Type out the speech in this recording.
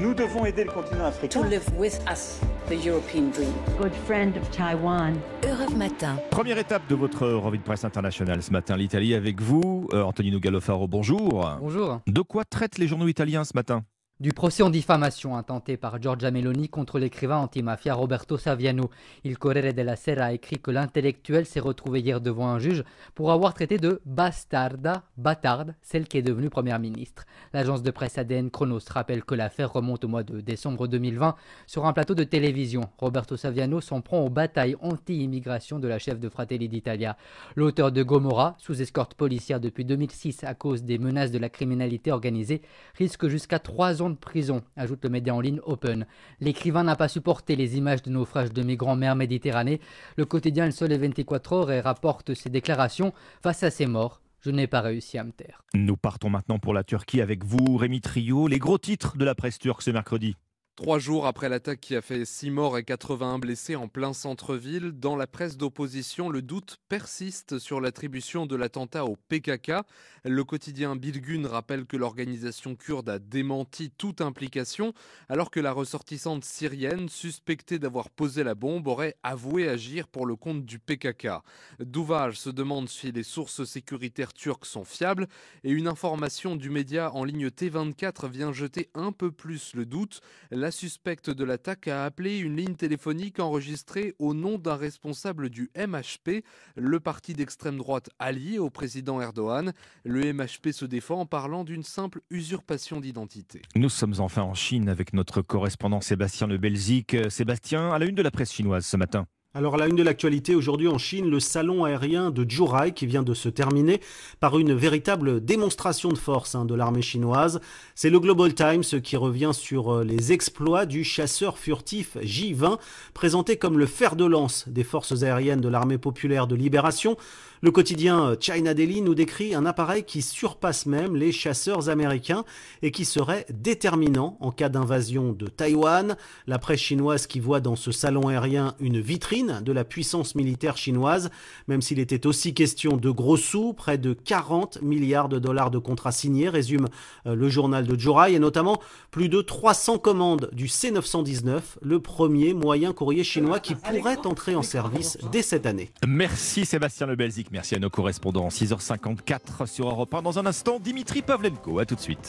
Nous devons aider le continent africain. to live with us the European dream. good friend of Taiwan. Europe Matin. Première étape de votre revue de presse internationale ce matin, l'Italie avec vous. Euh, Antonino Gallofaro, bonjour. Bonjour. De quoi traitent les journaux italiens ce matin? Du procès en diffamation intenté par Giorgia Meloni contre l'écrivain antimafia Roberto Saviano. Il Corriere della Sera a écrit que l'intellectuel s'est retrouvé hier devant un juge pour avoir traité de bastarda, bâtarde, celle qui est devenue première ministre. L'agence de presse ADN Chronos rappelle que l'affaire remonte au mois de décembre 2020 sur un plateau de télévision. Roberto Saviano s'en prend aux batailles anti-immigration de la chef de Fratelli d'Italia. L'auteur de Gomorra, sous escorte policière depuis 2006 à cause des menaces de la criminalité organisée, risque jusqu'à trois ans de prison, ajoute le média en ligne Open. L'écrivain n'a pas supporté les images de naufrages de migrants mer Méditerranée. Le quotidien Le Sole 24 heures et rapporte ses déclarations face à ces morts. Je n'ai pas réussi à me taire. Nous partons maintenant pour la Turquie avec vous, Rémi Trio. Les gros titres de la presse turque ce mercredi. Trois jours après l'attaque qui a fait 6 morts et 81 blessés en plein centre-ville, dans la presse d'opposition, le doute persiste sur l'attribution de l'attentat au PKK. Le quotidien Bilgun rappelle que l'organisation kurde a démenti toute implication, alors que la ressortissante syrienne, suspectée d'avoir posé la bombe, aurait avoué agir pour le compte du PKK. Douvage se demande si les sources sécuritaires turques sont fiables, et une information du média en ligne T24 vient jeter un peu plus le doute. Suspecte de l'attaque a appelé une ligne téléphonique enregistrée au nom d'un responsable du MHP, le parti d'extrême droite allié au président Erdogan. Le MHP se défend en parlant d'une simple usurpation d'identité. Nous sommes enfin en Chine avec notre correspondant Sébastien Le Belzic. Euh, Sébastien, à la une de la presse chinoise ce matin. Alors, à la une de l'actualité aujourd'hui en Chine, le salon aérien de Zhuhai qui vient de se terminer par une véritable démonstration de force hein, de l'armée chinoise. C'est le Global Times qui revient sur euh, les exploits du chasseur furtif J-20, présenté comme le fer de lance des forces aériennes de l'armée populaire de libération. Le quotidien China Daily nous décrit un appareil qui surpasse même les chasseurs américains et qui serait déterminant en cas d'invasion de Taïwan. La presse chinoise qui voit dans ce salon aérien une vitrine de la puissance militaire chinoise, même s'il était aussi question de gros sous, près de 40 milliards de dollars de contrats signés, résume euh, le journal de Jorai, et notamment plus de 300 commandes du C919, le premier moyen courrier chinois qui pourrait entrer en service dès cette année. Merci Sébastien Le Belzic. Merci à nos correspondants. 6h54 sur Europe 1. Dans un instant, Dimitri Pavlenko. À tout de suite.